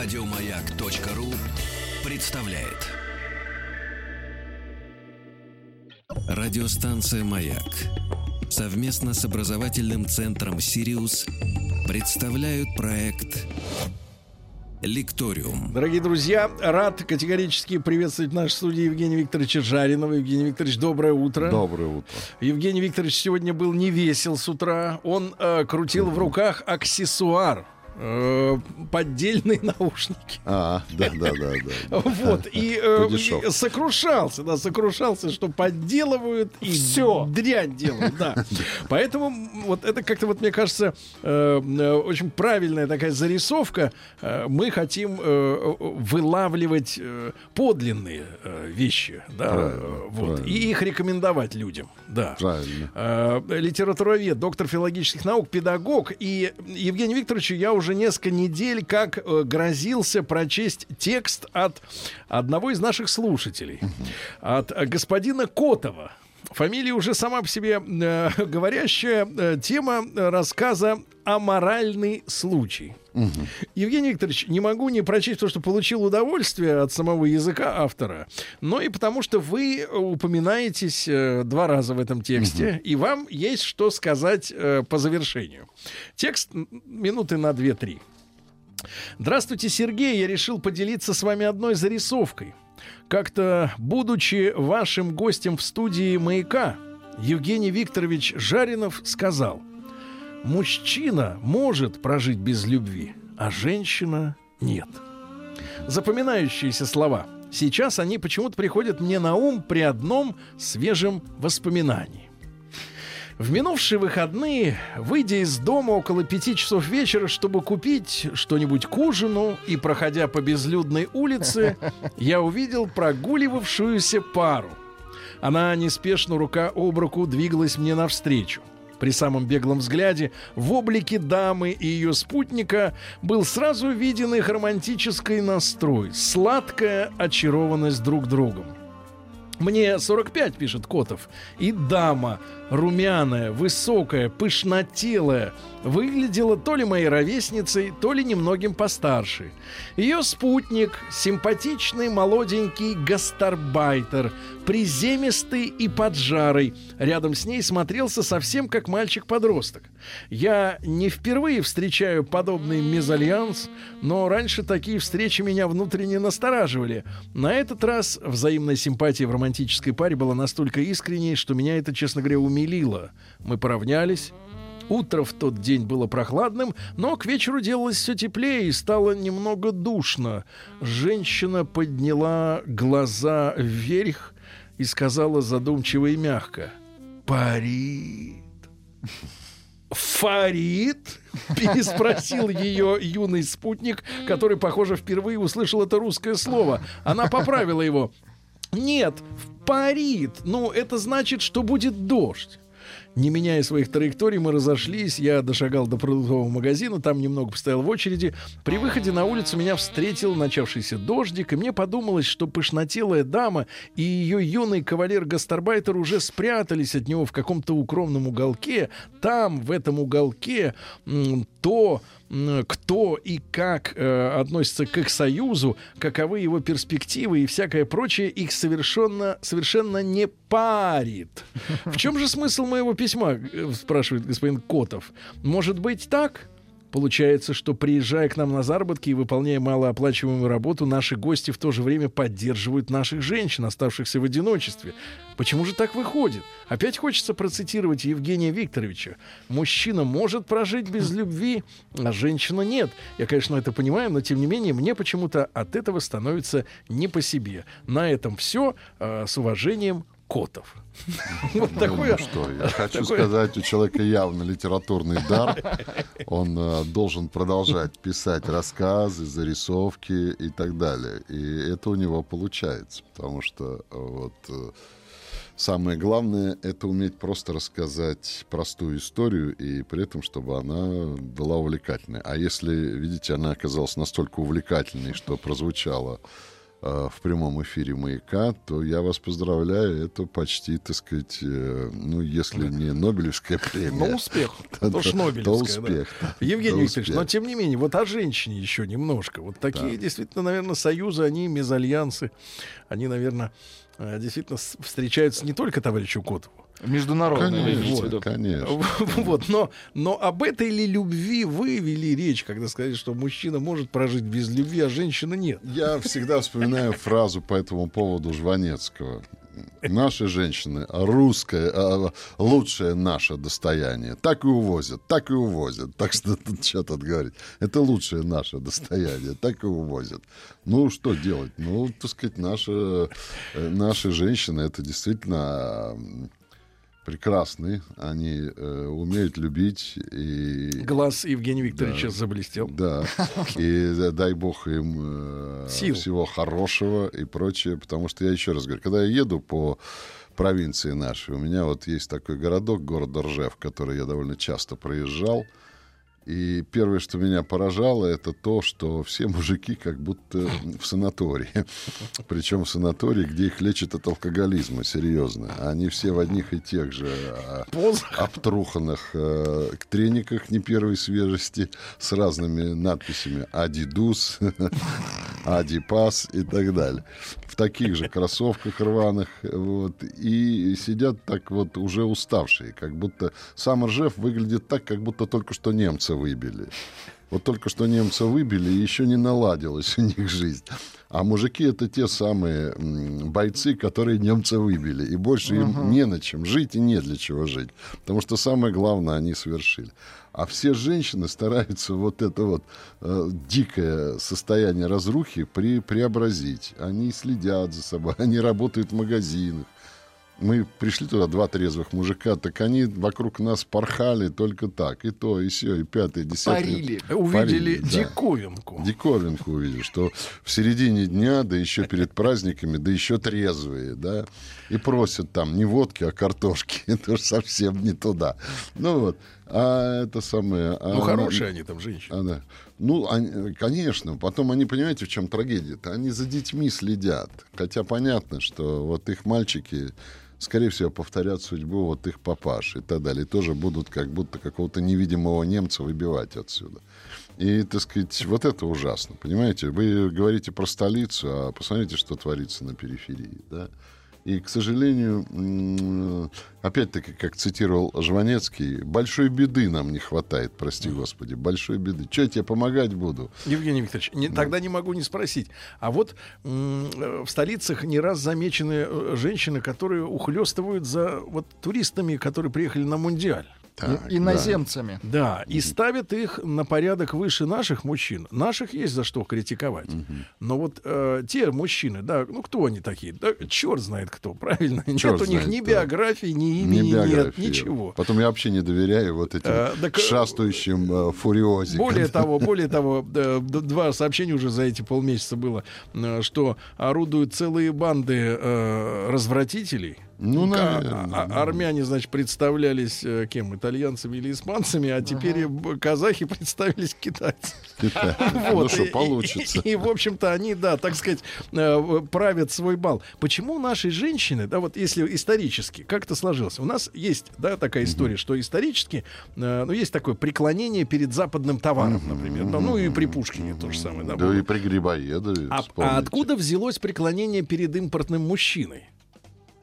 Радиомаяк.ру представляет. Радиостанция «Маяк» совместно с образовательным центром «Сириус» представляют проект Лекториум. Дорогие друзья, рад категорически приветствовать в нашей студии Евгения Викторовича Жаринова. Евгений Викторович, доброе утро. Доброе утро. Евгений Викторович сегодня был не весел с утра. Он э, крутил в руках аксессуар поддельные наушники. А, да, да, да, да. Вот, и, э, и сокрушался, да, сокрушался, что подделывают и Все. дрянь делают, да. Поэтому вот это как-то вот, мне кажется, э, э, очень правильная такая зарисовка. Мы хотим вылавливать подлинные вещи, да, правильно, вот, правильно. и их рекомендовать людям, да. Правильно. Литературовед, доктор филологических наук, педагог, и Евгений Викторович, я уже уже несколько недель как э, грозился прочесть текст от одного из наших слушателей, от господина Котова. Фамилия уже сама по себе э, говорящая э, тема рассказа «Аморальный случай». Угу. Евгений Викторович, не могу не прочесть, потому что получил удовольствие от самого языка автора, но и потому что вы упоминаетесь э, два раза в этом тексте, угу. и вам есть что сказать э, по завершению. Текст минуты на 2-3. Здравствуйте, Сергей. Я решил поделиться с вами одной зарисовкой. Как-то, будучи вашим гостем в студии «Маяка», Евгений Викторович Жаринов сказал, Мужчина может прожить без любви, а женщина нет. Запоминающиеся слова. Сейчас они почему-то приходят мне на ум при одном свежем воспоминании. В минувшие выходные, выйдя из дома около пяти часов вечера, чтобы купить что-нибудь к ужину, и проходя по безлюдной улице, я увидел прогуливавшуюся пару. Она неспешно рука об руку двигалась мне навстречу. При самом беглом взгляде в облике дамы и ее спутника был сразу виден их романтический настрой, сладкая очарованность друг другом. Мне 45, пишет Котов, и дама, румяная, высокая, пышнотелая, выглядела то ли моей ровесницей, то ли немногим постарше. Ее спутник, симпатичный молоденький гастарбайтер, приземистый и поджарый, рядом с ней смотрелся совсем как мальчик-подросток. Я не впервые встречаю подобный мезальянс, но раньше такие встречи меня внутренне настораживали. На этот раз взаимная симпатия в романтической паре была настолько искренней, что меня это, честно говоря, умилило. Мы поравнялись, Утро в тот день было прохладным, но к вечеру делалось все теплее и стало немного душно. Женщина подняла глаза вверх и сказала задумчиво и мягко «Парит». «Фарид?» — переспросил ее юный спутник, который, похоже, впервые услышал это русское слово. Она поправила его. «Нет, парит. Ну, это значит, что будет дождь». Не меняя своих траекторий, мы разошлись. Я дошагал до продуктового магазина, там немного постоял в очереди. При выходе на улицу меня встретил начавшийся дождик, и мне подумалось, что пышнотелая дама и ее юный кавалер-гастарбайтер уже спрятались от него в каком-то укромном уголке. Там, в этом уголке, то кто и как э, относится к их союзу, каковы его перспективы и всякое прочее, их совершенно, совершенно не парит. В чем же смысл моего письма, э, спрашивает господин Котов. Может быть так? Получается, что приезжая к нам на заработки и выполняя малооплачиваемую работу, наши гости в то же время поддерживают наших женщин, оставшихся в одиночестве. Почему же так выходит? Опять хочется процитировать Евгения Викторовича. Мужчина может прожить без любви, а женщина нет. Я, конечно, это понимаю, но тем не менее мне почему-то от этого становится не по себе. На этом все. Э, с уважением, Котов. Вот ну, такое. Ну что, я хочу сказать, у человека явно литературный дар. Он э, должен продолжать писать рассказы, зарисовки и так далее. И это у него получается, потому что э, вот э, самое главное это уметь просто рассказать простую историю и при этом, чтобы она была увлекательной. А если, видите, она оказалась настолько увлекательной, что прозвучала в прямом эфире «Маяка», то я вас поздравляю, это почти, так сказать, ну, если не Нобелевская премия. Ну, успех. То, то, Нобелевская, то успех. Да. Евгений то Викторович, успех. но тем не менее, вот о женщине еще немножко. Вот такие Да. действительно, наверное, союзы, они мезальянсы, они, наверное, э, действительно встречаются не только товарищу Котову. Вы имеете в Конечно, виду. конечно. Вот, но, но об этой ли любви вы вели речь, когда сказали, что мужчина может прожить без любви, а женщина нет? Я всегда вспоминаю фразу по этому поводу Жванецкого. Наши женщины, русское, а, лучшее наше достояние. Так и увозят, так и увозят. Так что тут что тут говорить. Это лучшее наше достояние, так и увозят. Ну, что делать? Ну, так сказать, наши, э, наши женщины, это действительно м, прекрасные. Они э, умеют любить и... Глаз Евгения Викторовича заблестел. Да. И да- дай бог им э, Сил. всего хорошего и прочее. Потому что я еще раз говорю, когда я еду по провинции нашей, у меня вот есть такой городок, город Ржев, который я довольно часто проезжал. И первое, что меня поражало, это то, что все мужики как будто в санатории. Причем в санатории, где их лечат от алкоголизма, серьезно. Они все в одних и тех же а, Позах. обтруханных э, трениках не первой свежести с разными надписями «Адидус», «Адипас» и так далее. В таких же кроссовках рваных. Вот, и сидят так вот уже уставшие. Как будто сам Ржев выглядит так, как будто только что немца выбили. Вот только что немца выбили, и еще не наладилась у них жизнь. А мужики это те самые бойцы, которые немца выбили. И больше им не на чем жить и не для чего жить. Потому что самое главное они совершили. А все женщины стараются вот это вот э, дикое состояние разрухи при, преобразить. Они следят за собой, они работают в магазинах. Мы пришли туда, два трезвых мужика, так они вокруг нас порхали только так. И то, и все, и пятое, и десятое. Парили. Увидели Парили, да. диковинку. Диковинку увидишь, что в середине дня, да еще перед праздниками, да еще трезвые, да, и просят там не водки, а картошки. Это уж совсем не туда. Ну вот, а это самое... а Ну, хорошие они там, женщины. она- ну, они- конечно. Потом они, понимаете, в чем трагедия-то? Они за детьми следят. Хотя понятно, что вот их мальчики, скорее всего, повторят судьбу вот их папаш и так далее. И тоже будут как будто какого-то невидимого немца выбивать отсюда. И, так сказать, вот это ужасно, понимаете? Вы говорите про столицу, а посмотрите, что творится на периферии, да? И, к сожалению, опять-таки, как цитировал Жванецкий, большой беды нам не хватает, прости господи, большой беды. Что я тебе помогать буду? Евгений Викторович, не- тогда не могу не спросить. А вот в столицах не раз замечены э, женщины, которые ухлестывают за вот туристами, которые приехали на Мундиаль. Так, Иноземцами. Да, и ставят их на порядок выше наших мужчин. Наших есть за что критиковать. Но вот э, те мужчины, да, ну кто они такие? Да, черт знает кто, правильно? Чёрт нет у них знает ни биографии, ни Не имени, нет, биография. ничего. Потом я вообще не доверяю вот этим Э, так, э, шастающим э, фуриозикам. Более того, более того, э, два сообщения уже за эти полмесяца было, э, что орудуют целые банды э, развратителей. Ну, наверное, а- а- Армяне, значит, представлялись э, кем? Итальянцами или испанцами, а теперь б- казахи представились китайцами. Китай. Ну что, получится. И, и, в общем-то, они, да, так сказать, э, правят свой бал. Почему наши женщины, да, вот если исторически, как это сложилось? У нас есть, да, такая история, что исторически, э, ну, есть такое преклонение перед западным товаром, например. да, ну, и при Пушкине то же самое, да. Да было. и при Грибоедове, А, а откуда взялось преклонение перед импортным мужчиной?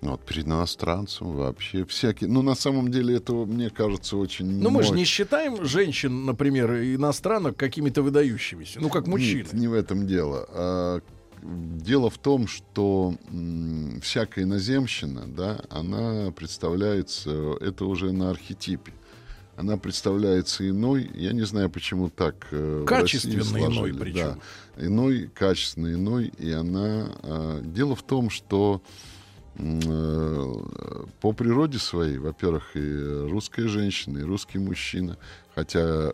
Ну, Вот перед иностранцем вообще всякие. Ну, на самом деле, это, мне кажется, очень... Ну, мы же не считаем женщин, например, иностранок какими-то выдающимися. Ну, как мужчины. Нет, не в этом дело. А, дело в том, что м, всякая иноземщина, да, она представляется, это уже на архетипе. Она представляется иной, я не знаю, почему так э, Качественно иной причем. Да, иной, качественно иной, и она... а, дело в том, что по природе своей, во-первых, и русская женщина, и русский мужчина Хотя э,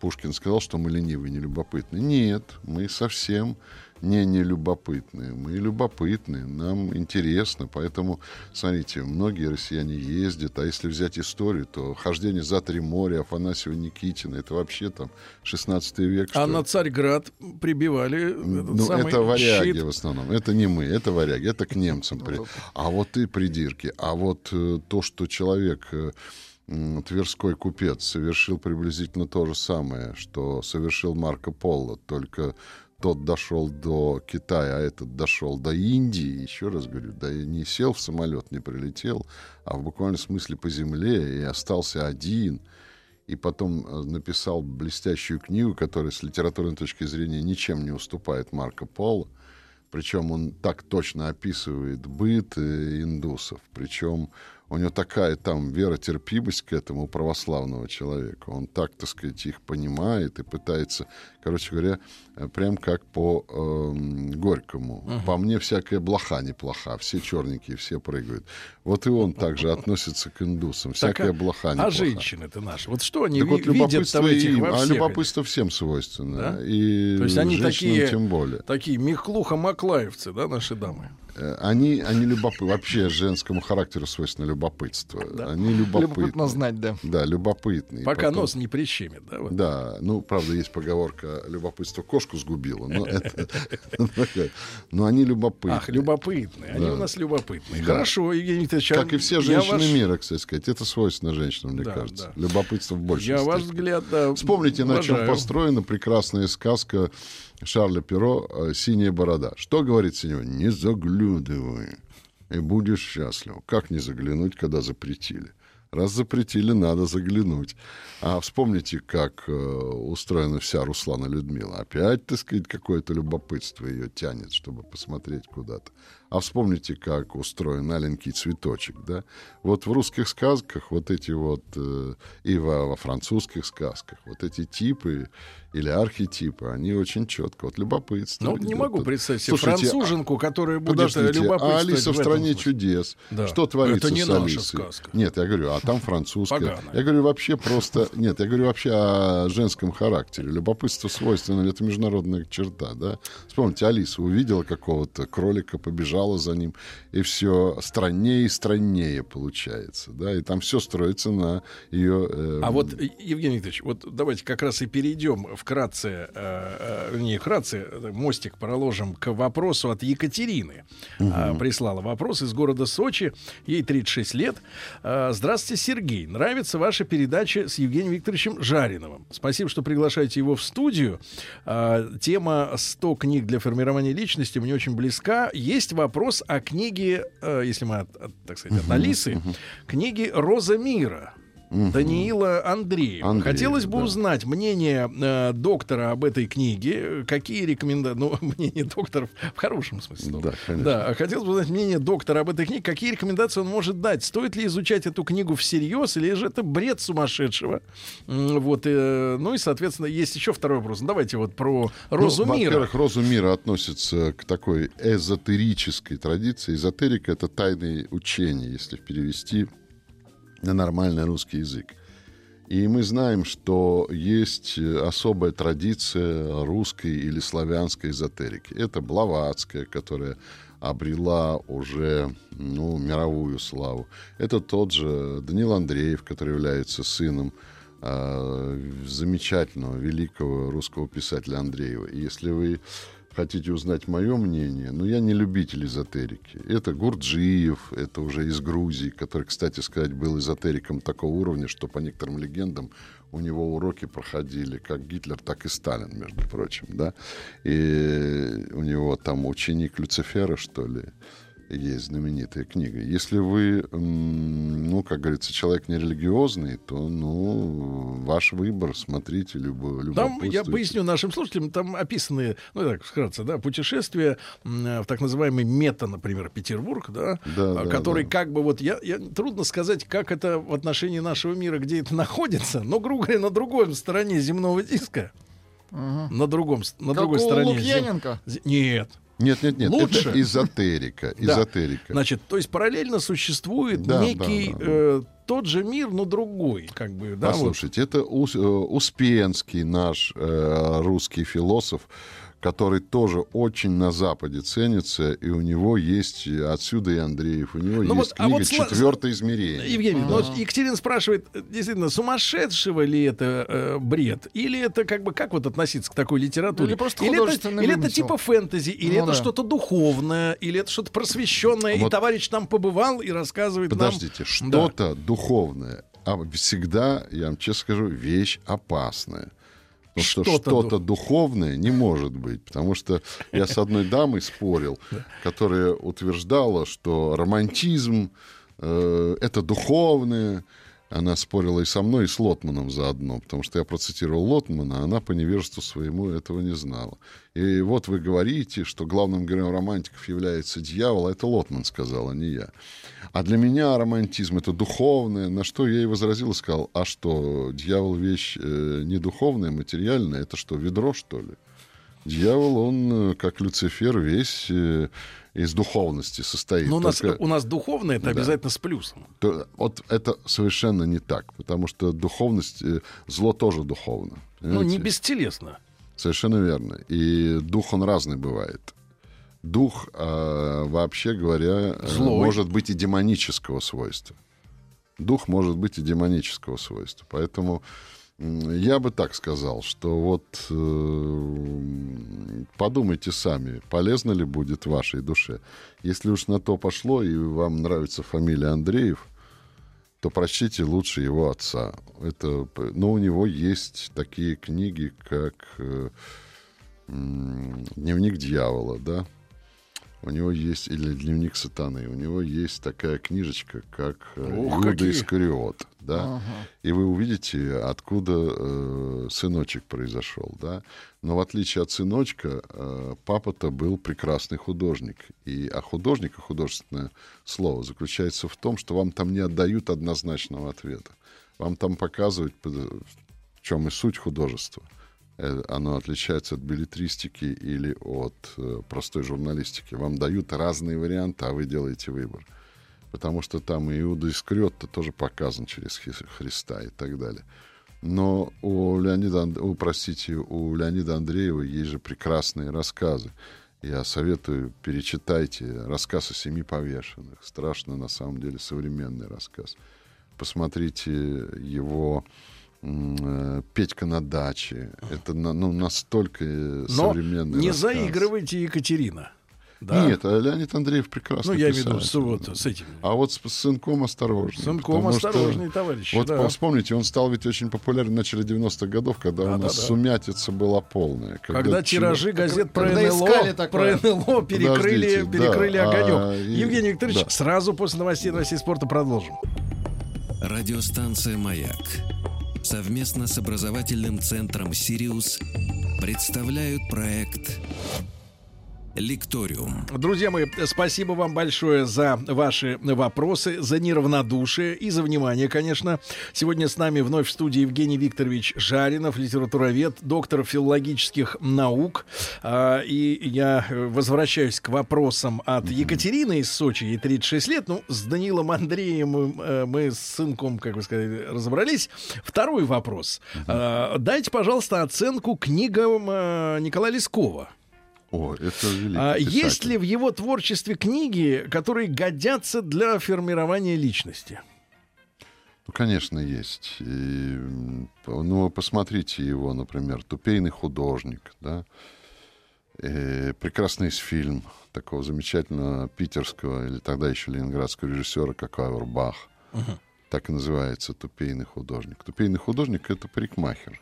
Пушкин сказал, что мы ленивые, не любопытны. Нет, мы совсем не нелюбопытные. Мы любопытные, нам интересно. Поэтому, смотрите, многие россияне ездят. А если взять историю, то хождение за три моря Афанасьева Никитина, это вообще там 16 век. А на Царьград прибивали ну, самый это варяги щит. в основном. Это не мы, это варяги, это к немцам. Ну, а вот и придирки. А вот э, то, что человек э, Тверской купец совершил приблизительно то же самое, что совершил Марко Поло, только тот дошел до Китая, а этот дошел до Индии, еще раз говорю, да и не сел в самолет, не прилетел, а в буквальном смысле по земле и остался один. И потом э, написал блестящую книгу, которая с литературной точки зрения ничем не уступает Марко Поло. Причем он так точно описывает быт э, индусов. Причем у него такая там веротерпимость к этому православного человека. Он так, так сказать, их понимает и пытается, короче говоря, э, прям как по э, Горькому. Uh-huh. По мне всякая блоха неплоха, все черненькие, все прыгают. Вот и он также относится к индусам. Всякая так, блоха неплоха. А женщины-то наши, вот что они так вот, видят в этих им, А любопытство всем свойственно. Да? И То есть они такие, тем более. такие Михлуха-Маклаевцы, да, наши дамы? Э, они, они любопытны. Вообще женскому характеру свойственно любопытство. Да. Они любопытны. Любопытно знать, да. Да, любопытные. Пока Потом... нос не прищемит, да? Вот. Да, ну, правда, есть поговорка «любопытство кошку сгубило», но это... Но они любопытные. Ах, любопытные. Они у нас любопытные. Хорошо, Евгений Викторович. А как и все женщины мира, кстати сказать. Это свойственно женщинам, мне кажется. Любопытство в большей Я ваш взгляд, да, Вспомните, на чем построена прекрасная сказка Шарля Перо э, «Синяя борода». Что говорит синего? Не заглядывай, и будешь счастлив. Как не заглянуть, когда запретили? Раз запретили, надо заглянуть. А вспомните, как э, устроена вся Руслана Людмила. Опять, так сказать, какое-то любопытство ее тянет, чтобы посмотреть куда-то. А вспомните, как устроен аленький цветочек, да? Вот в русских сказках вот эти вот, э, и во, во французских сказках, вот эти типы или архетипы, они очень четко. Вот любопытство. Ну, не могу представить себе Слушайте, француженку, которая будет э, подождите, любопытствовать а Алиса в, в стране чудес. Да. Что творится Это не с наша Алисой? сказка. Нет, я говорю, а там французская. Поганая. Я говорю вообще просто... Нет, я говорю вообще о женском характере. Любопытство свойственно, это международная черта, да? Вспомните, Алиса увидела какого-то кролика, побежала за ним, и все страннее и страннее получается, да? И там все строится на ее... Э... А вот, Евгений Викторович, вот давайте как раз и перейдем вкратце, э, э, не вкратце, мостик проложим к вопросу от Екатерины. Угу. Э, прислала вопрос из города Сочи, ей 36 лет. Э, Здравствуйте, Сергей. Нравится ваша передача с Евгением Викторовичем Жариновым. Спасибо, что приглашаете его в студию. Э, тема 100 книг для формирования личности мне очень близка. Есть вопрос о книге, э, если мы, от, от, так сказать, от Алисы, книги «Роза мира». Угу. Даниила Андреева. Андреев, Хотелось бы да. узнать мнение э, доктора об этой книге. Какие рекомендации... Ну, мнение доктора в хорошем смысле. Да, конечно. Да, хотелось бы узнать мнение доктора об этой книге. Какие рекомендации он может дать? Стоит ли изучать эту книгу всерьез, или же это бред сумасшедшего? Вот, э, ну и, соответственно, есть еще второй вопрос. Ну, давайте вот про «Розу ну, мира». Во-первых, «Розу мира» относится к такой эзотерической традиции. Эзотерика — это тайные учения, если перевести на нормальный русский язык. И мы знаем, что есть особая традиция русской или славянской эзотерики. Это Блаватская, которая обрела уже ну, мировую славу. Это тот же Данил Андреев, который является сыном э, замечательного, великого русского писателя Андреева. И если вы хотите узнать мое мнение, но я не любитель эзотерики. Это Гурджиев, это уже из Грузии, который, кстати сказать, был эзотериком такого уровня, что по некоторым легендам у него уроки проходили как Гитлер, так и Сталин, между прочим, да. И у него там ученик Люцифера, что ли, есть знаменитая книга. Если вы, ну, как говорится, человек нерелигиозный, то, ну, ваш выбор, смотрите, любой Там, я поясню нашим слушателям, там описаны, ну, так вкратце, да, путешествия в так называемый мета, например, Петербург, да, да, а, который да. как бы вот, я, я, трудно сказать, как это в отношении нашего мира, где это находится, но, грубо говоря, на другой стороне земного диска, Ага. На другом, на как другой у стороне. Лукьяненко? Зем... Нет, Нет, нет, нет, Лучше? это эзотерика. Да. Эзотерика. Значит, то есть параллельно существует Да, некий да, да. э, тот же мир, но другой, как бы, да, вот. Послушайте, это Ус- э, Успенский наш э, русский философ, который тоже очень на Западе ценится, и у него есть отсюда и Андреев, у него Ну есть вот, а книга вот сла- «Четвертое измерение». Евгений, ну вот Екатерина спрашивает, действительно, сумасшедшего ли это э, бред? Или это как бы, как вот относиться к такой литературе? Или просто это, художественный или это типа фэнтези, или Ну это да. что-то духовное, или это что-то просвещенное, и Вот- товарищ там побывал и рассказывает Подождите, нам... что-то духовное, а всегда, я вам честно скажу, вещь опасная. Потому что Что-то что-то духовное не может быть. Потому что я с одной дамой спорил, которая утверждала, что романтизм э, это духовное. Она спорила и со мной, и с Лотманом заодно, потому что я процитировал Лотмана, а она по невежеству своему этого не знала. И вот вы говорите, что главным героем романтиков является дьявол, а это Лотман сказал, а не я. А для меня романтизм это духовное, на что я ей возразил и сказал, а что, дьявол вещь э, не духовная, материальная, это что, ведро, что ли? Дьявол, он, э, как Люцифер, весь э, из духовности состоит. Но у нас, Только- у нас духовное это Да. обязательно с плюсом. то- вот это совершенно не так, потому что духовность, э, зло тоже духовно. Ну, не понимаете? бестелесно. Совершенно верно. И дух, он разный бывает. Дух, э, вообще говоря, Злой. может быть и демонического свойства. Дух может быть и демонического свойства. Поэтому я бы так сказал, что вот э, подумайте сами, полезно ли будет вашей душе. Если уж на то пошло, и вам нравится фамилия Андреев, то прочтите лучше его отца. Это, но у него есть такие книги, как э, «Дневник дьявола», да? У него есть, или «Дневник сатаны», у него есть такая книжечка, как э, «Иуда какие. Искариот», да? Ага. И вы увидите, откуда э, сыночек произошел, да. Но в отличие от сыночка, э, папа-то был прекрасный художник. И, а художник, и художественное слово заключается в том, что вам там не отдают однозначного ответа. Вам там показывают, под- в чем и суть художества. Э, Оно отличается от билетристики или от э, простой журналистики. Вам дают разные варианты, а вы делаете выбор потому что там Иуда Искрет-то тоже показан через Христа и так далее. Но у Леонида, у, простите, у Леонида Андреева есть же прекрасные рассказы. Я советую, перечитайте рассказ о семи повешенных. Страшно, на самом деле, современный рассказ. Посмотрите его э, «Петька на даче». Это ну, настолько Но современный не рассказ. заигрывайте, Екатерина. Да? Нет, а Леонид Андреев прекрасный Ну, я имею в виду с, вот, с этим. А вот с, с сынком осторожней. С сынком потому что- товарищи. Вот да. вспомните, он стал ведь очень популярен в начале 90-х годов, когда Да, у да, нас да. сумятица была полная. Когда чего- тиражи газет про когда искали НЛО, такое. про НЛО перекрыли, Подождите, перекрыли да, огонек. а, и- Евгений Викторович, да. сразу после новостей новостей спорта продолжим. Радиостанция «Маяк» совместно с образовательным центром «Сириус» представляют проект «Лекториум». Друзья мои, спасибо вам большое за ваши вопросы, за неравнодушие и за внимание, конечно. Сегодня с нами вновь в студии Евгений Викторович Жаринов, литературовед, доктор филологических наук. А, И я э, возвращаюсь к вопросам от Екатерины из Сочи, ей 36 лет. Ну, с Данилом Андреем мы, э, мы с сынком, как вы сказали, разобрались. Второй вопрос. А, Дайте, пожалуйста, оценку книгам э, Николая Лескова. О, это великий А писатель. есть ли в его творчестве книги, которые годятся для формирования личности? Ну, конечно, есть. И, ну, посмотрите его, например, «Тупейный художник», да? Э, прекрасный фильм такого замечательного питерского или тогда еще ленинградского режиссера, как Ауэрбах. Так и называется «Тупейный художник». «Тупейный художник» — это парикмахер.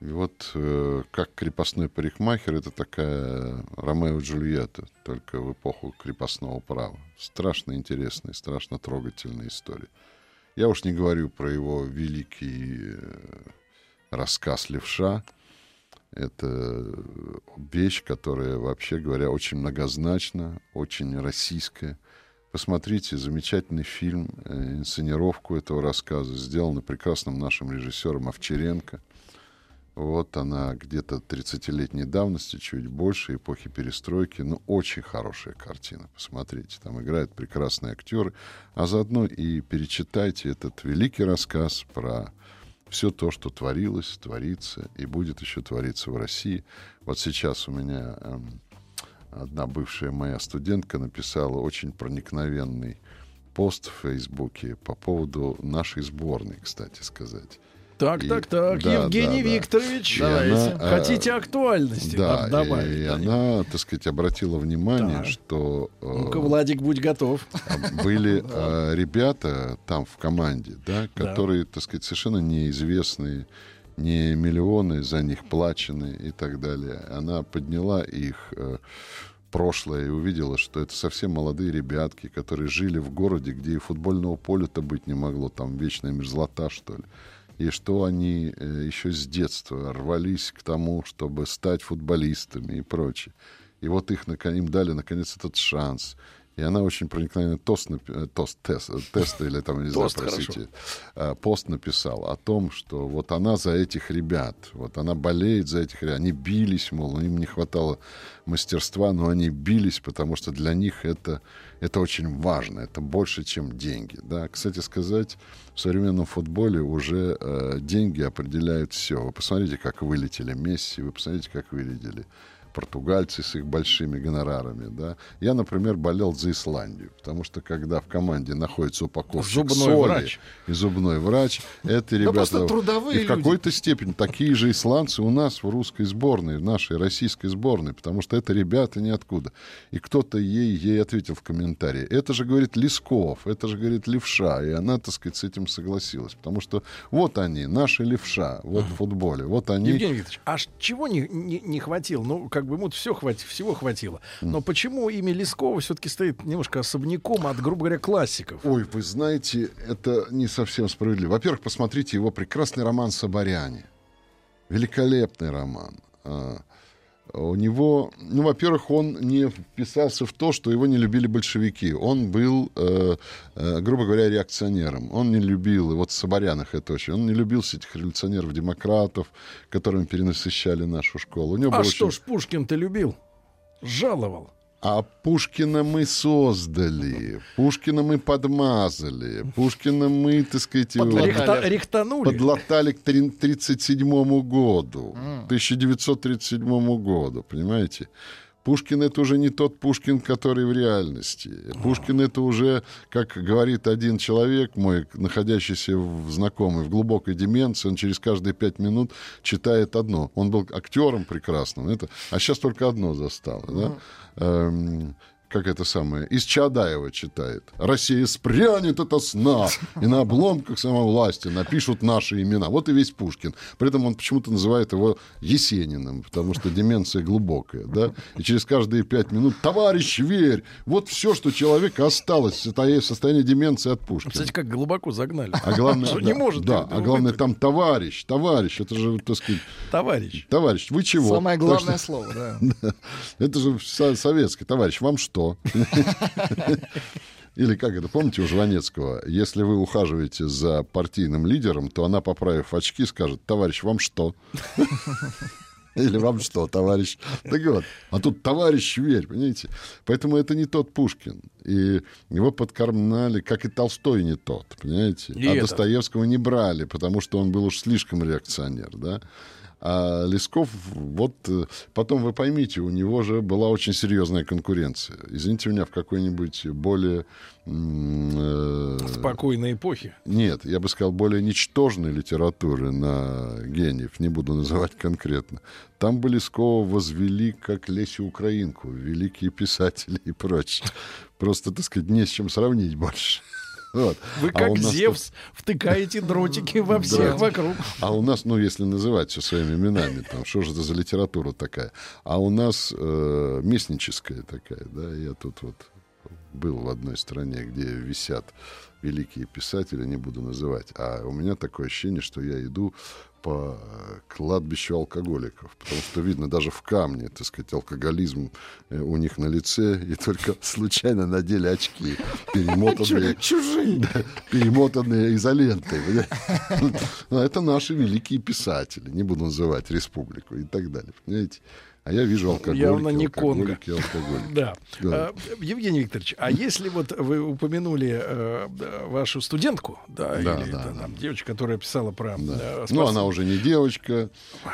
И вот э, как крепостной парикмахер, это такая Ромео и Джульетта, только в эпоху крепостного права. Страшно интересная, страшно трогательная история. Я уж не говорю про его великий э, рассказ «Левша». Это вещь, которая, вообще говоря, очень многозначна, очень российская. Посмотрите, замечательный фильм, э, инсценировку этого рассказа, сделанный прекрасным нашим режиссером Овчаренко. Вот она где-то 30-летней давности, чуть больше, эпохи перестройки. Ну, очень хорошая картина, посмотрите. Там играют прекрасные актеры. А заодно и перечитайте этот великий рассказ про все то, что творилось, творится и будет еще твориться в России. Вот сейчас у меня эм, одна бывшая моя студентка написала очень проникновенный пост в Фейсбуке по поводу нашей сборной, кстати сказать. Так, И- так, так, да, Евгений да, да. Викторович, И она, э, хотите актуальности Да, добавить? и, да? она, так сказать, обратила внимание, Так. что э, Ну-ка, Владик, будь готов. были э, ребята там в команде, да, Да. которые, так сказать, совершенно неизвестные, не миллионы за них плачены и так далее. Она подняла их э, прошлое и увидела, что это совсем молодые ребятки, которые жили в городе, где и футбольного поля-то быть не могло, там вечная мерзлота, что ли. И что они э, еще с детства рвались к тому, чтобы стать футболистами и прочее. И вот их, им дали, наконец, этот шанс. И она очень проникновенно тост, э, тост тест, э, тест или там, не знаю, простите, э, пост написала о том, что вот она за этих ребят, вот она болеет за этих ребят. Они бились, мол, им не хватало мастерства, но они бились, потому что для них это, это очень важно, это больше, чем деньги. Да? Кстати сказать, в современном футболе уже э, деньги определяют все. Вы посмотрите, как вылетели Месси, вы посмотрите, как вылетели португальцы с их большими гонорарами, да. Я, например, болел за Исландию, потому что когда в команде находится упаковщик Зубной соли врач. и зубной врач, это ребята... трудовые и в какой-то степени такие же исландцы у нас в русской сборной, в нашей российской сборной, потому что это ребята ниоткуда. И кто-то ей, ей ответил в комментарии, это же, говорит, Лесков, это же, говорит, левша. И она, так сказать, с этим согласилась. Потому что вот они, наши левша, вот в футболе, вот они... Евгений Викторович, а чего не, не, не хватило? Ну, как бы ему все хватило, всего хватило. Но почему имя Лескова все-таки стоит немножко особняком от, грубо говоря, классиков? Ой, вы знаете, это не совсем справедливо. Во-первых, посмотрите его прекрасный роман «Соборяне». Великолепный роман. У него, ну, во-первых, он не вписался в то, что его не любили большевики. Он был, э, э, грубо говоря, реакционером. Он не любил, и вот в Соборянах это очень, он не любил этих революционеров-демократов, которыми перенасыщали нашу школу. У него А был что очень- ж, Пушкин ты любил? Жаловал. А Пушкина мы создали, Пушкина мы подмазали, Пушкина мы, так сказать, Подлатали. Рихта- рихтанули. подлатали к 1937 году, 1937 году, понимаете? Пушкин это уже не тот Пушкин, который в реальности. Пушкин это уже, как говорит один человек мой, находящийся в знакомый в глубокой деменции, он через каждые пять минут читает одно. Он был актером прекрасным, это, а сейчас только одно застало. Да? Как это самое, из Чадаева читает. Россия спрянет это сна, и на обломках самовласти напишут наши имена. Вот и весь Пушкин. При этом он почему-то называет его Есениным, потому что деменция глубокая, да. И через каждые пять минут, товарищ, верь, вот все, что человека осталось в состоянии- в состоянии деменции от Пушкина. Кстати, как глубоко загнали. А главное, Что да, не может да, а главное там товарищ, товарищ, это же, так сказать, Товарищ. товарищ, вы чего? Самое главное что- слово, да. Это же со- советский товарищ. Вам что? Или как это, помните у Жванецкого? Если вы ухаживаете за партийным лидером, то она, поправив очки, скажет, товарищ, вам что? Или вам что, товарищ? Так вот, а тут товарищ верь, понимаете? Поэтому это не тот Пушкин. И его подкармнали, как и Толстой не тот, понимаете? И а этот. Достоевского не брали, потому что он был уж слишком реакционер, да? А Лесков, вот э, потом вы поймите, у него же была очень серьезная конкуренция. Извините меня, в какой-нибудь более... э, Спокойной эпохи. нет, я бы сказал, более ничтожной литературы на гениев, не буду называть конкретно. Там бы Лескова возвели как Лесю Украинку, великие писатели и прочее. Просто, так сказать, не с чем сравнить больше. Вот. Вы А как нас Зевс втыкаете дротики во всех вокруг. А у нас, ну, если называть все своими именами, там, что же это за литература такая? А у нас э, местническая такая, да, я тут вот был в одной стране, где висят великие писатели, не буду называть, а у меня такое ощущение, что я иду по кладбищу алкоголиков, потому что видно даже в камне, так сказать, алкоголизм э, у них на лице, и только случайно надели очки, перемотанные, Чужие. перемотанные изолентой. Ну, это наши великие писатели, не буду называть республику и так далее. Понимаете? А я вижу алкоголики, Явно не Конго. алкоголики, алкоголики. Да. Да. А, Евгений Викторович, а если вот вы упомянули э, да, вашу студентку, да, Да, или да, да, да. там, девочка, которая писала про... Да. э, Ну, спас- она уже не девочка,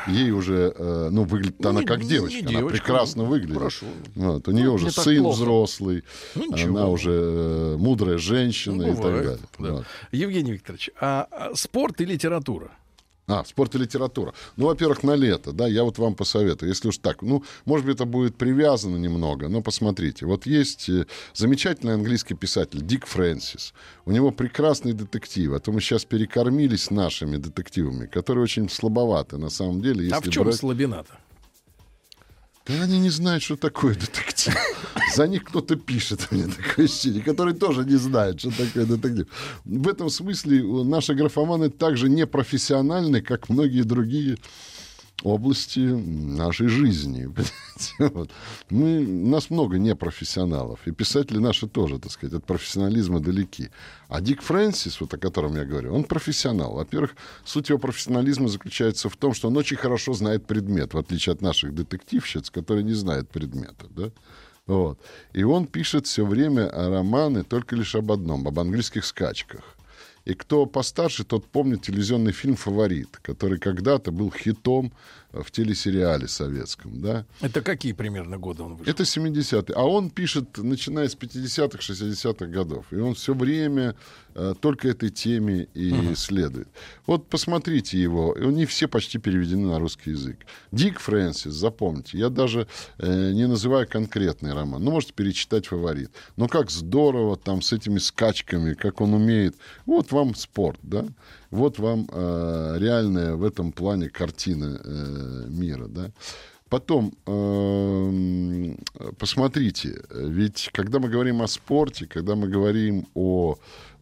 ей уже, э, ну, выглядит она Не- как не девочка, она девочка, прекрасно ну, выглядит. хорошо. Вот, у нее Ну, уже не так сын плохо. взрослый, Ну, ничего. она уже э, мудрая женщина Ну, и так бывает, далее. да. Вот. Евгений Викторович, а, а спорт и литература? А, спорт и литература. Ну, во-первых, на лето, да, я вот вам посоветую, если уж так, ну, может быть, это будет привязано немного, но посмотрите. Вот есть э, замечательный английский писатель Дик Фрэнсис. У него прекрасный детектив, а то мы сейчас перекормились нашими детективами, которые очень слабоваты на самом деле. А в чем брать- слабина-то? Да они не знают, что такое детектив. За них кто-то пишет, у меня такое ощущение, который тоже не знает, что такое детектив. В этом смысле наши графоманы также не профессиональны, как многие другие области нашей жизни. Вот. Мы, у нас много непрофессионалов, и писатели наши тоже, так сказать, от профессионализма далеки. А Дик Фрэнсис, вот о котором я говорю, он профессионал. Во-первых, суть его профессионализма заключается в том, что он очень хорошо знает предмет, в отличие от наших детективщиц, которые не знают предмета. Да? Вот. И он пишет все время романы только лишь об одном, об английских скачках. И кто постарше, тот помнит телевизионный фильм «Фаворит», который когда-то был хитом в телесериале советском, да? Это какие примерно годы он вышел? Это 70-е. А он пишет, начиная с 50-х, 60-х годов. И он все время э, только этой теме и следует. Вот посмотрите его. Они все почти переведены на русский язык. Дик Фрэнсис, запомните. Я даже э, не называю конкретный роман. Ну, можете перечитать «Фаворит». Но как здорово там с этими скачками, как он умеет. Вот вам спорт, да? Вот вам э, реальная в этом плане картина э, мира, да? Потом, эм, посмотрите, ведь когда мы говорим о спорте, когда мы говорим о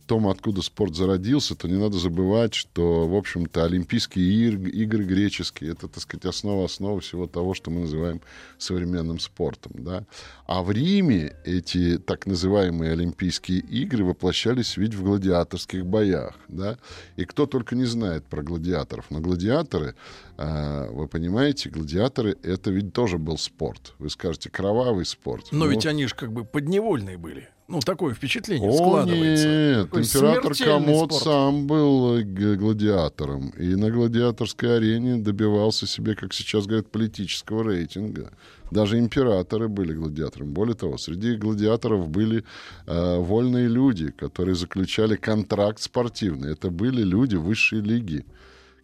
том, откуда спорт зародился, то не надо забывать, что, в общем-то, Олимпийские игры греческие — это, так сказать, основа основы всего того, что мы называем современным спортом. Да? А в Риме эти так называемые Олимпийские игры воплощались ведь в гладиаторских боях. Да? И кто только не знает про гладиаторов. Но гладиаторы, э, вы понимаете, гладиаторы — это ведь тоже был спорт. Вы скажете, кровавый спорт. Но Ну, ведь они же как бы подневольные были. Ну, такое впечатление о, складывается. нет, Такой император Комод спорт. сам был э, гладиатором. И на гладиаторской арене добивался себе, как сейчас говорят, политического рейтинга. Даже императоры были гладиаторами. Более того, среди гладиаторов были э, вольные люди, которые заключали контракт спортивный. Это были люди высшей лиги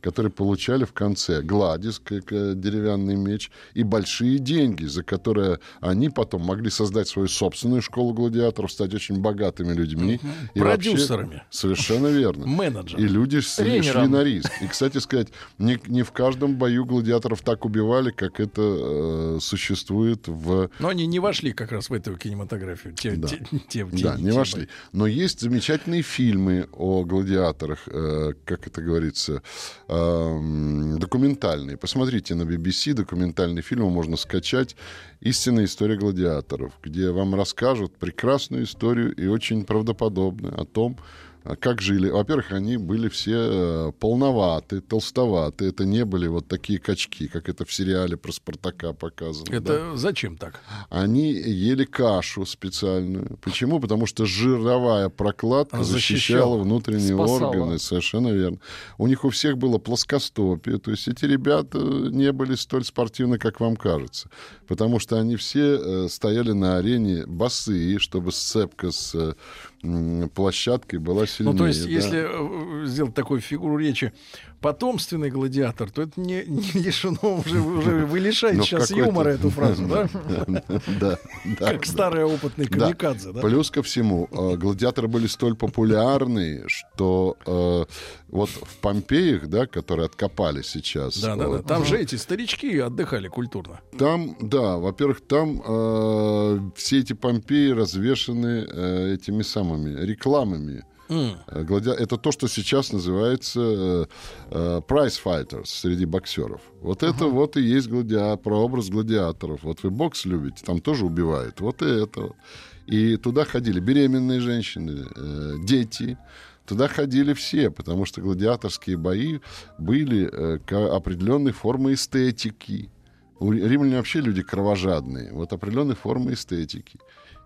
которые получали в конце гладис, как э, деревянный меч, и большие деньги, за которые они потом могли создать свою собственную школу гладиаторов, стать очень богатыми людьми. И вообще- Продюсерами. совершенно верно. Менеджерами. И люди шли, шли на риск. И, кстати сказать, не, не в каждом бою гладиаторов так убивали, как это э, существует в Но они не вошли как раз в эту кинематографию. Те, Да. те- те- те- да, не те вошли. Но есть замечательные фильмы о гладиаторах, э, как это говорится, эм, документальные. Посмотрите на BBC документальные фильмы, можно скачать «Истинная история гладиаторов», где вам расскажут прекрасную историю и очень правдоподобную о том, как жили. Во-первых, они были все э, полноваты, толстоваты. Это не были вот такие качки, как это в сериале про Спартака показано. да. Это зачем так? Они ели кашу специальную. Почему? Потому что жировая прокладка Она защищала защищала. внутренние Спасала. органы. Совершенно верно. У них у всех было плоскостопие. То есть эти ребята не были столь спортивны, как вам кажется. Потому что они все э, стояли на арене босые, чтобы сцепка с э, площадкой была сильнее. Ну, то есть, да. если э, сделать такую фигуру речи, потомственный гладиатор, то это не, не лишено уже, уже вы лишаете Ну, сейчас какой-то- юмора эту фразу, да? Да, да, Как да. старый опытный Да. камикадзе, да? Плюс ко всему, э, гладиаторы были столь популярны, что э, вот в Помпеях, да, которые откопали сейчас, Да, да, да. вот, Там же эти старички отдыхали культурно. там, да, во-первых, там э, все эти Помпеи развешаны э, этими самыми рекламами Mm. Глади... Это то, что сейчас называется э, э, prize fighters среди боксеров. Вот uh-huh. это вот и есть гладиа... прообраз гладиаторов. Вот вы бокс любите, там тоже убивают. Вот и это. И туда ходили беременные женщины, э, дети. Туда ходили все, потому что гладиаторские бои были э, к определенной формы эстетики. У римляне вообще люди кровожадные. Вот определенной формы эстетики.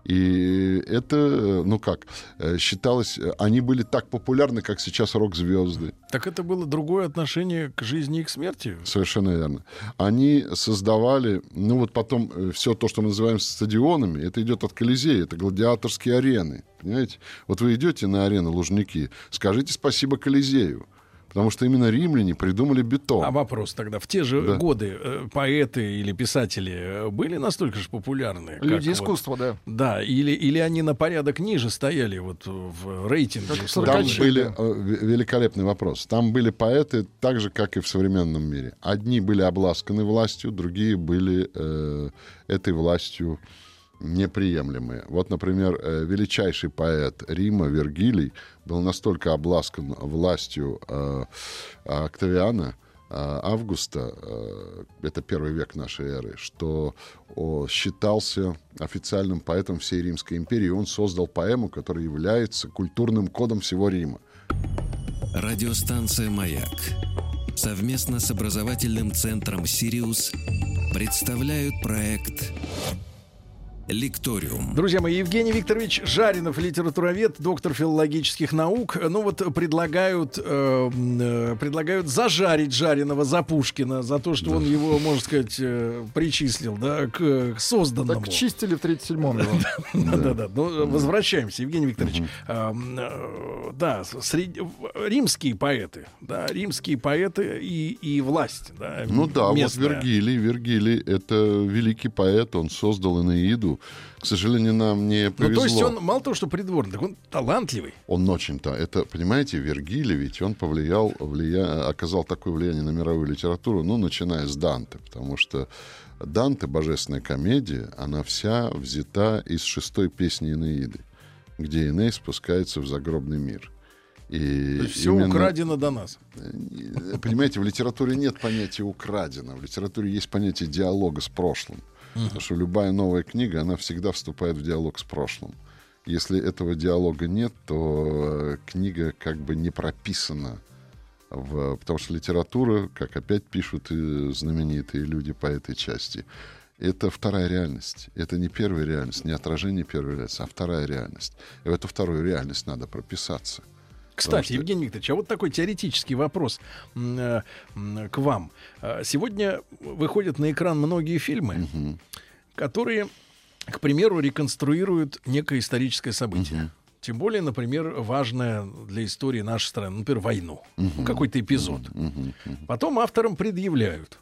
И это, э, ну как, э, считалось, э, они были так популярны, как сейчас рок-звезды. Так это было другое отношение к жизни и к смерти? Совершенно верно. Они создавали, ну вот потом все то, что мы называем стадионами, это идет от Колизея, это гладиаторские арены. Понимаете? Вот вы идете на арену Лужники, скажите спасибо Колизею. Потому что именно римляне придумали бетон. А вопрос тогда. В те же да. годы э, поэты или писатели э, были настолько же популярны? Люди искусства, вот, да. Да, или, или они на порядок ниже стояли вот в рейтинге? Там были... Э, великолепный вопрос. Там были поэты так же, как и в современном мире. Одни были обласканы властью, другие были э, этой властью неприемлемые. Вот, например, э, величайший поэт Рима Вергилий был настолько обласкан властью э, Октавиана, э, Августа, э, это первый век нашей эры, что о, считался официальным поэтом всей Римской империи. Он создал поэму, которая является культурным кодом всего Рима. Радиостанция «Маяк» совместно с образовательным центром «Сириус» представляют проект Лекториум. Друзья мои, Евгений Викторович Жаринов, литературовед, доктор филологических наук. Ну вот предлагают, э, э, предлагают зажарить Жаринова за Пушкина, за то, что да. он его, можно сказать, э, причислил, да, к, к созданному. Так чистили в 37-м его. Да-да-да. Ну, возвращаемся, Евгений Викторович. Эм, э, да, римские поэты, да, римские поэты и, и власть, да, Ну да, вот Вергилий, Вергилий, это великий поэт, он создал К сожалению, нам не повезло. Ну, то есть он мало того, что придворный, так он талантливый. Он очень-то. Это, понимаете, Вергилий, ведь он повлиял, влия... оказал такое влияние на мировую литературу, ну, начиная с Данте, потому что Данте, божественная комедия, она вся взята из шестой песни Энеиды, где Эней спускается в загробный мир. И То есть все именно, украдено до нас. Э, понимаете, в литературе нет понятия украдено. В литературе есть понятие диалога с прошлым. Потому что любая новая книга, она всегда вступает в диалог с прошлым. Если этого диалога нет, то э, книга как бы не прописана. В, потому что литература, как опять пишут и знаменитые люди по этой части, это вторая реальность. Это не первая реальность, не отражение первой реальности, а вторая реальность. И в эту вторую реальность надо прописаться. Кстати, что... Евгений Викторович, а вот такой теоретический вопрос э, к вам. А, сегодня выходят на экран многие фильмы, угу. которые, к примеру, реконструируют некое историческое событие. Угу. Тем более, например, важное для истории нашей страны, например, войну, угу. какой-то эпизод. Угу. Угу. Потом авторам предъявляют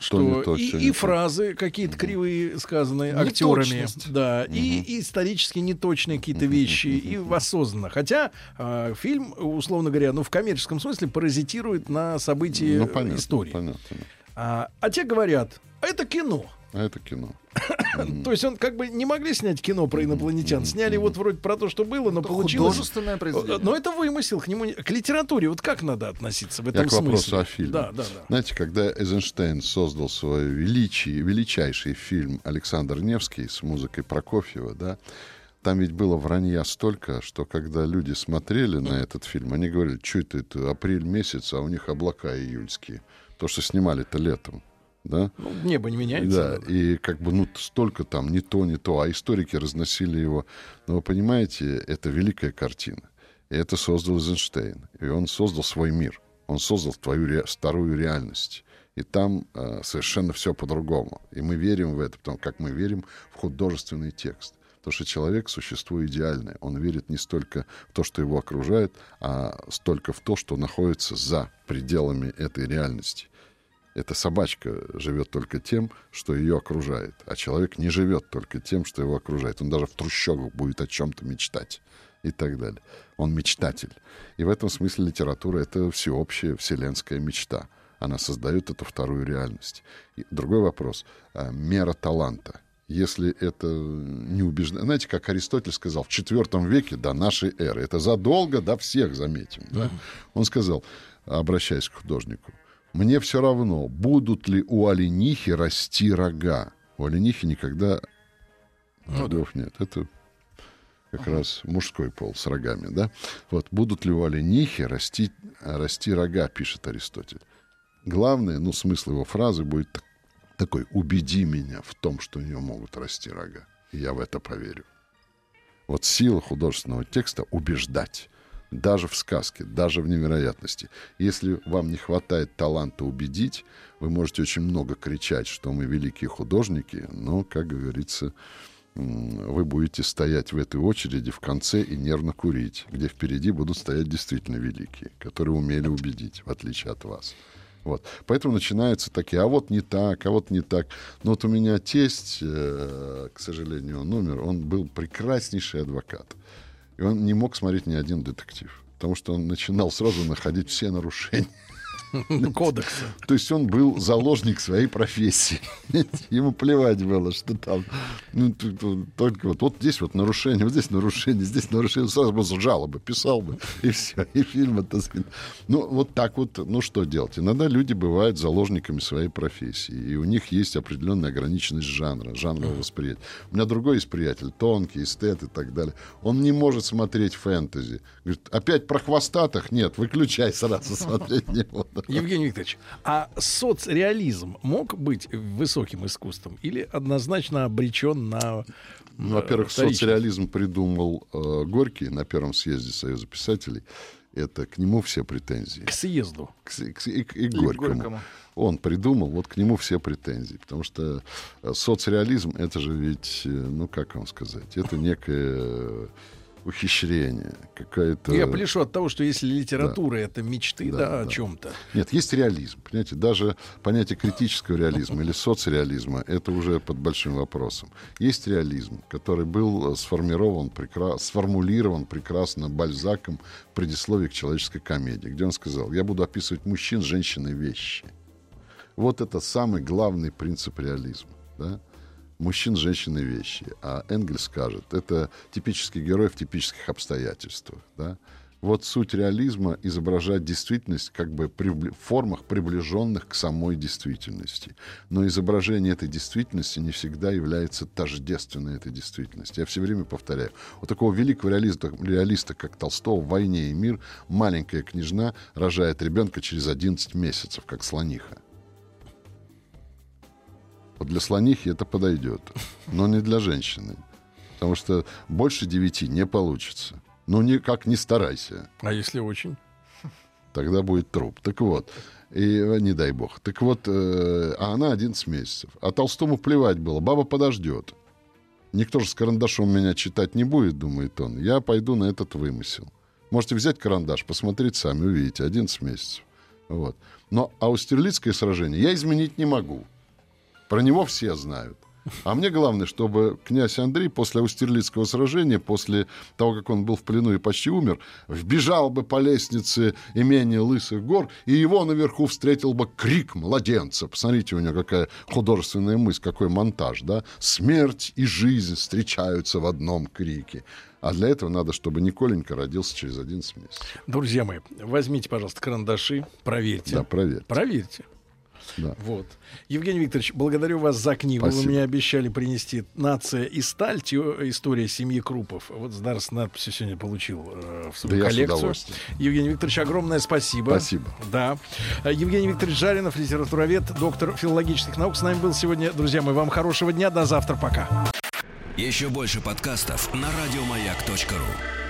что, то, и, и фразы какие-то кривые сказанные актерами, да, угу. и, и исторически неточные какие-то вещи, и осознанно. Хотя э, фильм, условно говоря, ну в коммерческом смысле паразитирует на событии ну, понятно, истории. Понятно. А, а те говорят, это кино. А это кино. То есть он как бы не могли снять кино про инопланетян. Сняли вот вроде про то, что было, но получилось... Художественное произведение. Но это вымысел. К нему к литературе вот как надо относиться в этом смысле? Я к вопросу о фильме. Да, да, да. Знаете, когда Эйзенштейн создал свой величий, величайший фильм «Александр Невский» с музыкой Прокофьева, да, там ведь было вранья столько, что когда люди смотрели на этот фильм, они говорили, что это, это апрель месяц, а у них облака июльские. То, что снимали-то летом да? Ну, небо не меняется. Да, и как бы, ну, столько там, не то, не то, а историки разносили его. Но вы понимаете, это великая картина. И это создал Эйзенштейн. И он создал свой мир. Он создал твою ре... вторую реальность. И там э, совершенно все по-другому. И мы верим в это, потому как мы верим в художественный текст. Потому что человек — существо идеальное. Он верит не столько в то, что его окружает, а столько в то, что находится за пределами этой реальности. Эта собачка живет только тем, что ее окружает, а человек не живет только тем, что его окружает. Он даже в трущобах будет о чем-то мечтать и так далее. Он мечтатель. И в этом смысле литература — это всеобщая вселенская мечта. Она создает эту вторую реальность. И другой вопрос. А, мера таланта. если это не убеждает. Знаете, как Аристотель сказал, в IV веке до нашей эры, это задолго до всех, заметим. Да? Он сказал, обращаясь к художнику, мне все равно, будут ли у оленихи расти рога. У оленихи никогда ну, рогов да. нет. Это как ага. раз мужской пол с рогами, да? Вот, будут ли у оленихи расти, расти рога, пишет Аристотель. Главное, ну, смысл его фразы будет такой, убеди меня в том, что у нее могут расти рога. И я в это поверю. Вот сила художественного текста — убеждать. Даже в сказке, даже в невероятности. Если вам не хватает таланта убедить, вы можете очень много кричать, что мы великие художники, но, как говорится, вы будете стоять в этой очереди в конце и нервно курить, где впереди будут стоять действительно великие, которые умели убедить, в отличие от вас. Вот. Поэтому начинаются такие, а вот не так, а вот не так. Но вот у меня тесть, э, к сожалению, он умер, он был прекраснейший адвокат. И он не мог смотреть ни один детектив. Потому что он начинал сразу находить все нарушения. Кодекса. То есть он был заложник своей профессии. Ему плевать было, что там ну, только вот, вот здесь вот нарушение, вот здесь нарушение, здесь нарушение. Сразу бы жалобы писал бы, и все, и фильм это... Ну, вот так вот, ну что делать? Иногда люди бывают заложниками своей профессии, и у них есть определенная ограниченность жанра, жанрового восприятия. У меня другой есть приятель, тонкий, эстет и так далее. Он не может смотреть фэнтези. Говорит, опять про хвостатых? Нет, выключай сразу смотреть не буду. Евгений Викторович, а соцреализм мог быть высоким искусством или однозначно обречен на... Ну, во-первых, соцреализм придумал э, Горький на первом съезде Союза писателей. Это к нему все претензии. К съезду. К, к, и, и, и Горькому. Горькому. Он придумал, вот к нему все претензии. Потому что э, соцреализм, это же ведь, э, ну, как вам сказать, это некое ухищрение, какая-то... Я пляшу от того, что если литература да. это мечты, да, да, да, о чем-то. Нет, есть реализм. Понимаете, даже понятие критического реализма или соцреализма это уже под большим вопросом. Есть реализм, который был сформирован, прекра... сформулирован прекрасно Бальзаком в предисловии к человеческой комедии, где он сказал, я буду описывать мужчин, женщин и вещи. Вот это самый главный принцип реализма. Да? Мужчин, женщин и вещи. А Энгельс скажет, это типический герой в типических обстоятельствах. Да? Вот суть реализма — изображать действительность как бы в формах, приближенных к самой действительности. Но изображение этой действительности не всегда является тождественной этой действительности. Я все время повторяю. У такого великого реалиста, реалиста как Толстого в «Войне и мир» маленькая княжна рожает ребенка через 11 месяцев, как слониха. Вот для слонихи это подойдет, но не для женщины. Потому что больше девяти не получится. Ну, никак не старайся. А если очень? Тогда будет труп. Так вот, и э, не дай бог. Так вот, э, а она 11 месяцев. А Толстому плевать было, баба подождет. Никто же с карандашом меня читать не будет, думает он. Я пойду на этот вымысел. Можете взять карандаш, посмотреть сами, увидите, 11 месяцев. Вот. Но Аустерлицкое сражение я изменить не могу. Про него все знают. А мне главное, чтобы князь Андрей после Аустерлицкого сражения, после того, как он был в плену и почти умер, вбежал бы по лестнице имения Лысых гор, и его наверху встретил бы крик младенца. Посмотрите, у него какая художественная мысль, какой монтаж, да? Смерть и жизнь встречаются в одном крике. А для этого надо, чтобы Николенька родился через 11 месяцев. Друзья мои, возьмите, пожалуйста, карандаши, проверьте. Да, проверьте. Проверьте. Да. Вот. Евгений Викторович, благодарю вас за книгу. Спасибо. Вы мне обещали принести «Нация и сталь. История семьи Крупов». Вот с надписью сегодня получил э, в свою да коллекцию. Евгений Викторович, огромное спасибо. Спасибо. Да. Евгений Викторович Жаринов, литературовед, доктор филологических наук. С нами был сегодня. Друзья мои, вам хорошего дня. До завтра. Пока. Еще больше подкастов на радиомаяк.ру